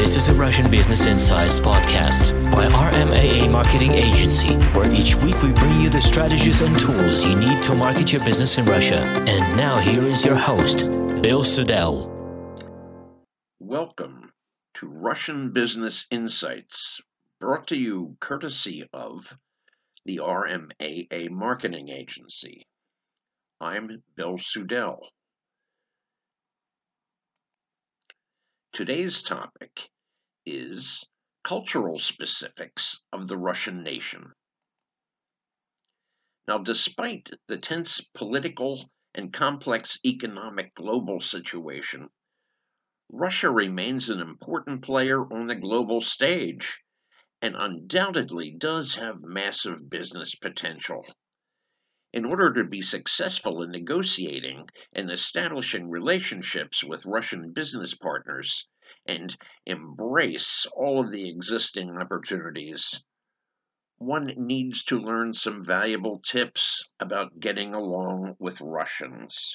This is a Russian Business Insights podcast by RMAA Marketing Agency, where each week we bring you the strategies and tools you need to market your business in Russia. And now here is your host, Bill Sudell. Welcome to Russian Business Insights, brought to you courtesy of the RMAA Marketing Agency. I'm Bill Sudell. Today's topic is cultural specifics of the Russian nation. Now, despite the tense political and complex economic global situation, Russia remains an important player on the global stage and undoubtedly does have massive business potential. In order to be successful in negotiating and establishing relationships with Russian business partners and embrace all of the existing opportunities, one needs to learn some valuable tips about getting along with Russians.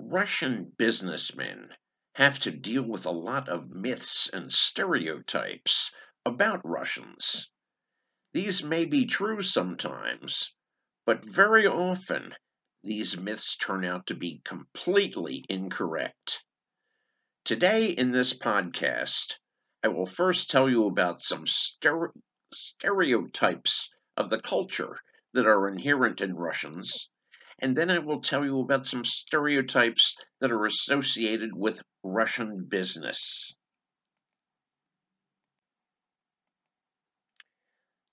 Russian businessmen have to deal with a lot of myths and stereotypes about Russians. These may be true sometimes, but very often these myths turn out to be completely incorrect. Today, in this podcast, I will first tell you about some stere- stereotypes of the culture that are inherent in Russians, and then I will tell you about some stereotypes that are associated with Russian business.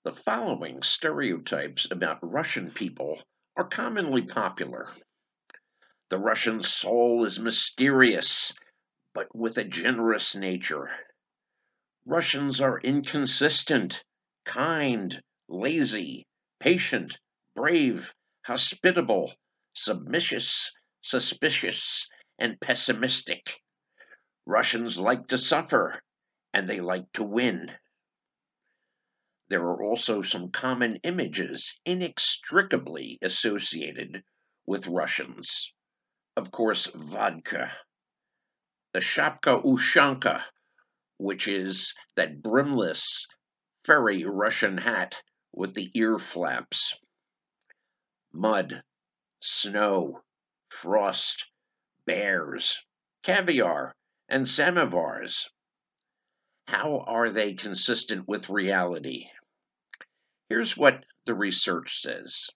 The following stereotypes about Russian people are commonly popular. The Russian soul is mysterious, but with a generous nature. Russians are inconsistent, kind, lazy, patient, brave, hospitable, submissious, suspicious, and pessimistic. Russians like to suffer, and they like to win. There are also some common images inextricably associated with Russians. Of course, vodka, the shapka ushanka, which is that brimless, furry Russian hat with the ear flaps, mud, snow, frost, bears, caviar, and samovars. How are they consistent with reality? Here's what the research says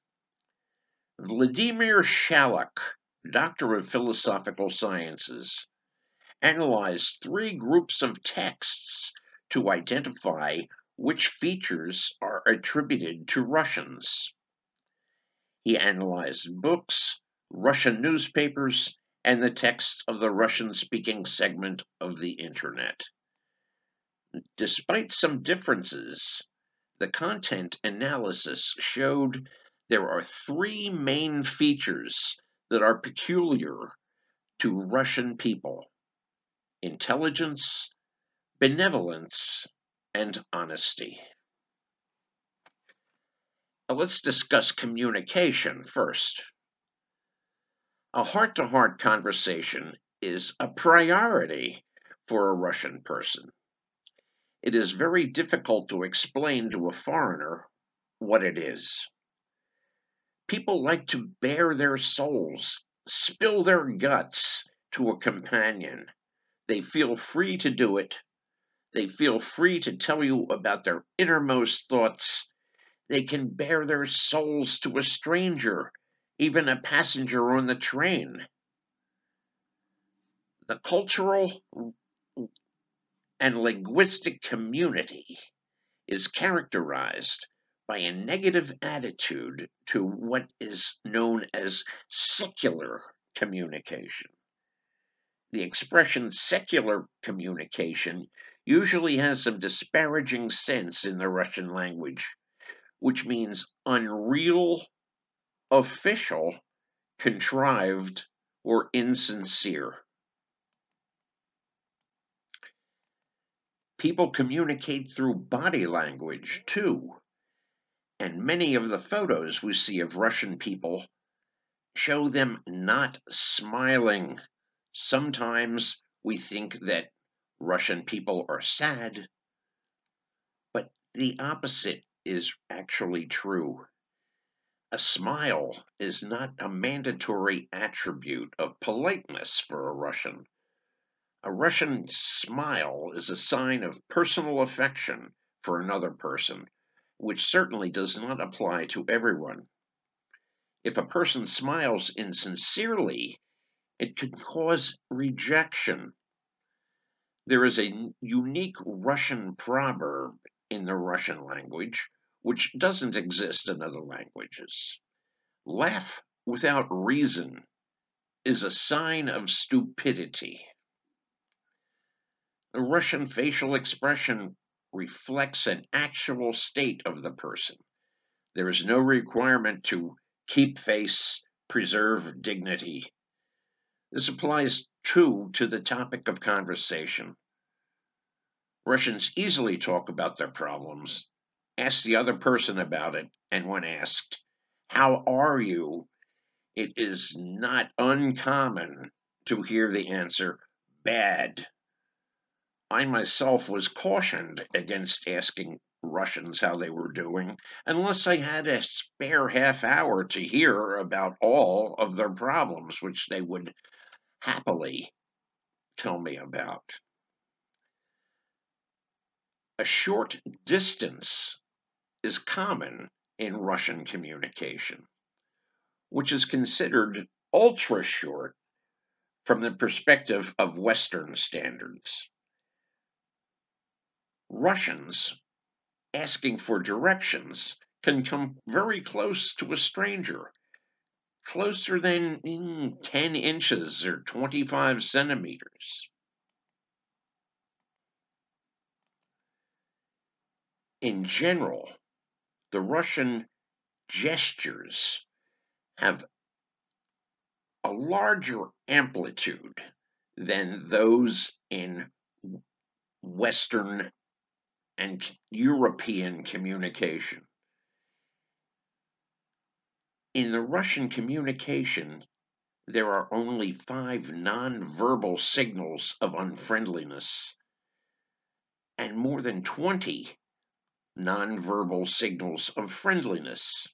Vladimir Shalak, Doctor of Philosophical Sciences, analyzed three groups of texts to identify which features are attributed to Russians. He analyzed books, Russian newspapers, and the text of the Russian speaking segment of the Internet. Despite some differences, the content analysis showed there are three main features that are peculiar to Russian people intelligence, benevolence, and honesty. Now let's discuss communication first. A heart to heart conversation is a priority for a Russian person it is very difficult to explain to a foreigner what it is. People like to bare their souls, spill their guts to a companion. They feel free to do it. They feel free to tell you about their innermost thoughts. They can bare their souls to a stranger, even a passenger on the train. The cultural and linguistic community is characterized by a negative attitude to what is known as secular communication. The expression secular communication usually has some disparaging sense in the Russian language, which means unreal, official, contrived, or insincere. People communicate through body language too. And many of the photos we see of Russian people show them not smiling, Sometimes we think that Russian people are sad, but the opposite is actually true. A smile is not a mandatory attribute of politeness for a Russian. A Russian smile is a sign of personal affection for another person, which certainly does not apply to everyone. If a person smiles insincerely, it can cause rejection. There is a unique Russian proverb in the Russian language which doesn't exist in other languages. Laugh without reason is a sign of stupidity. The Russian facial expression reflects an actual state of the person. There is no requirement to keep face, preserve dignity. This applies too to the topic of conversation. Russians easily talk about their problems, ask the other person about it, and when asked, How are you? it is not uncommon to hear the answer, Bad. I myself was cautioned against asking Russians how they were doing unless I had a spare half hour to hear about all of their problems, which they would happily tell me about. A short distance is common in Russian communication, which is considered ultra short from the perspective of Western standards. Russians asking for directions can come very close to a stranger, closer than mm, 10 inches or 25 centimeters. In general, the Russian gestures have a larger amplitude than those in Western and European communication. In the Russian communication, there are only five nonverbal signals of unfriendliness and more than 20 nonverbal signals of friendliness.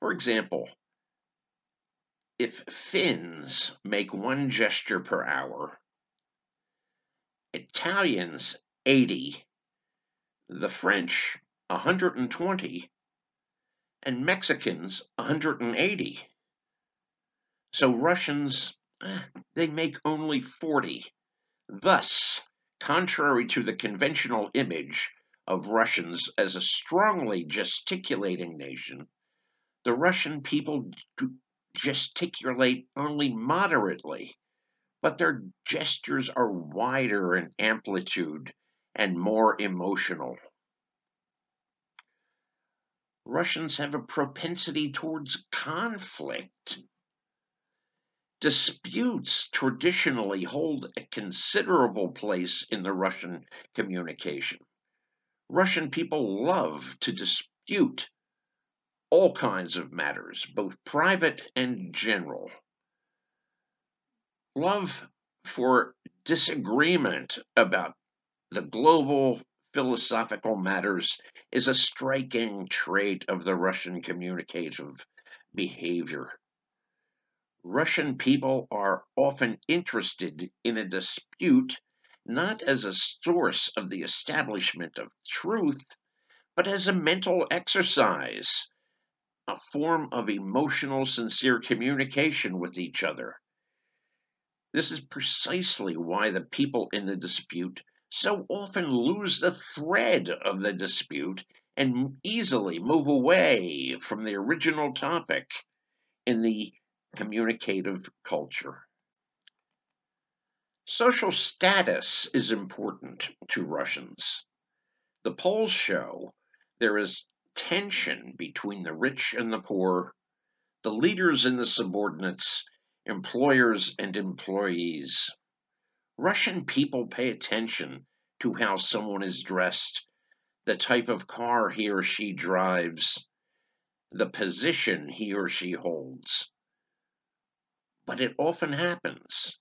For example, if Finns make one gesture per hour, Italians 80, the French 120, and Mexicans 180. So Russians, eh, they make only 40. Thus, contrary to the conventional image of Russians as a strongly gesticulating nation, the Russian people gesticulate only moderately, but their gestures are wider in amplitude and more emotional. Russians have a propensity towards conflict. Disputes traditionally hold a considerable place in the Russian communication. Russian people love to dispute all kinds of matters, both private and general. Love for disagreement about the global philosophical matters is a striking trait of the Russian communicative behavior. Russian people are often interested in a dispute not as a source of the establishment of truth, but as a mental exercise, a form of emotional, sincere communication with each other. This is precisely why the people in the dispute so often lose the thread of the dispute and easily move away from the original topic in the communicative culture. Social status is important to Russians. The polls show there is tension between the rich and the poor, the leaders and the subordinates, employers and employees. Russian people pay attention to how someone is dressed, the type of car he or she drives, the position he or she holds. But it often happens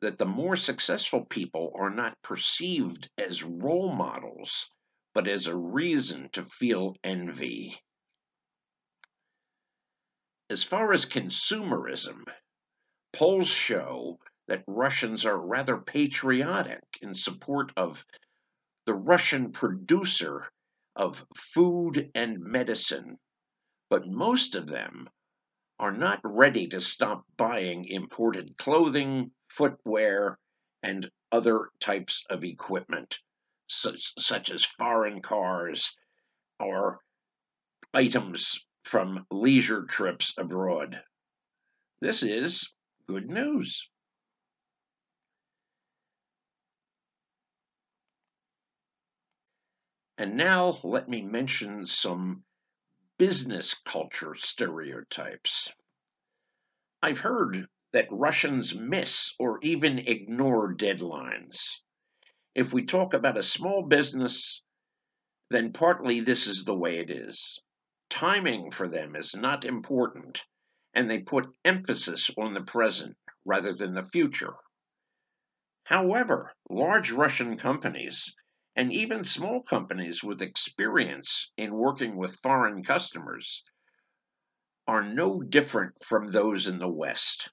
that the more successful people are not perceived as role models, but as a reason to feel envy. As far as consumerism, polls show that Russians are rather patriotic in support of the Russian producer of food and medicine, but most of them are not ready to stop buying imported clothing, footwear, and other types of equipment, such, such as foreign cars or items from leisure trips abroad. This is good news. And now let me mention some business culture stereotypes. I've heard that Russians miss or even ignore deadlines. If we talk about a small business, then partly this is the way it is. Timing for them is not important, and they put emphasis on the present rather than the future. However, large Russian companies and even small companies with experience in working with foreign customers are no different from those in the West.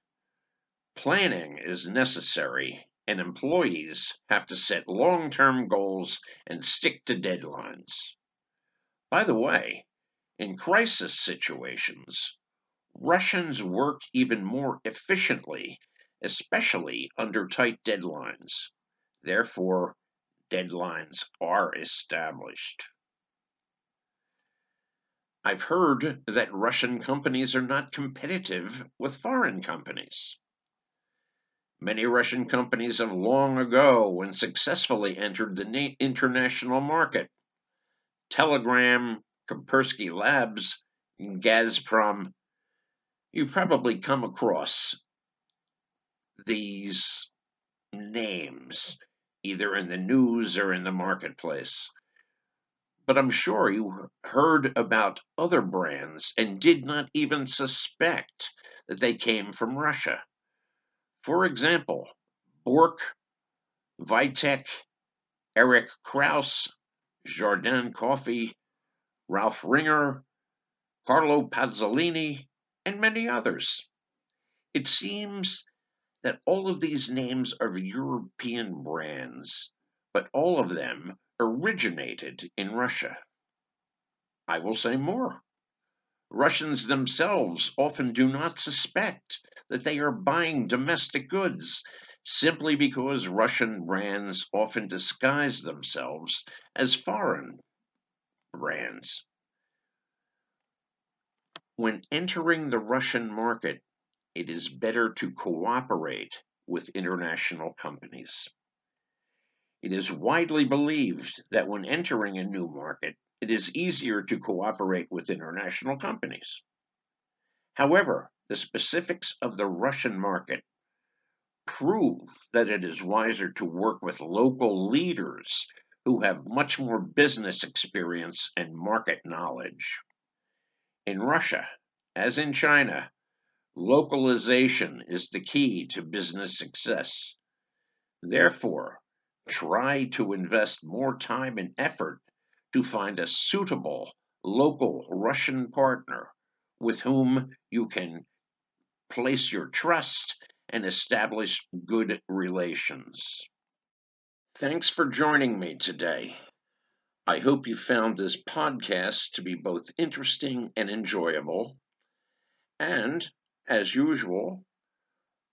Planning is necessary, and employees have to set long term goals and stick to deadlines. By the way, in crisis situations, Russians work even more efficiently, especially under tight deadlines. Therefore, deadlines are established. I've heard that Russian companies are not competitive with foreign companies. Many Russian companies have long ago and successfully entered the international market. Telegram, Kaspersky Labs, and Gazprom. You've probably come across these names either in the news or in the marketplace. But I'm sure you heard about other brands and did not even suspect that they came from Russia. For example, Bork, Vitek, Erich Krause, Jardin Coffee, Ralph Ringer, Carlo Pazolini, and many others. It seems that all of these names are European brands, but all of them originated in Russia. I will say more. Russians themselves often do not suspect that they are buying domestic goods simply because Russian brands often disguise themselves as foreign brands. When entering the Russian market, it is better to cooperate with international companies. It is widely believed that when entering a new market, it is easier to cooperate with international companies. However, the specifics of the Russian market prove that it is wiser to work with local leaders who have much more business experience and market knowledge. In Russia, as in China, Localization is the key to business success. Therefore, try to invest more time and effort to find a suitable local Russian partner with whom you can place your trust and establish good relations. Thanks for joining me today. I hope you found this podcast to be both interesting and enjoyable. And as usual,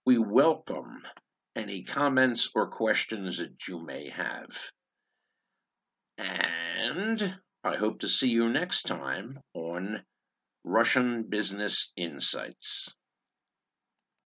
we welcome any comments or questions that you may have. And I hope to see you next time on Russian Business Insights.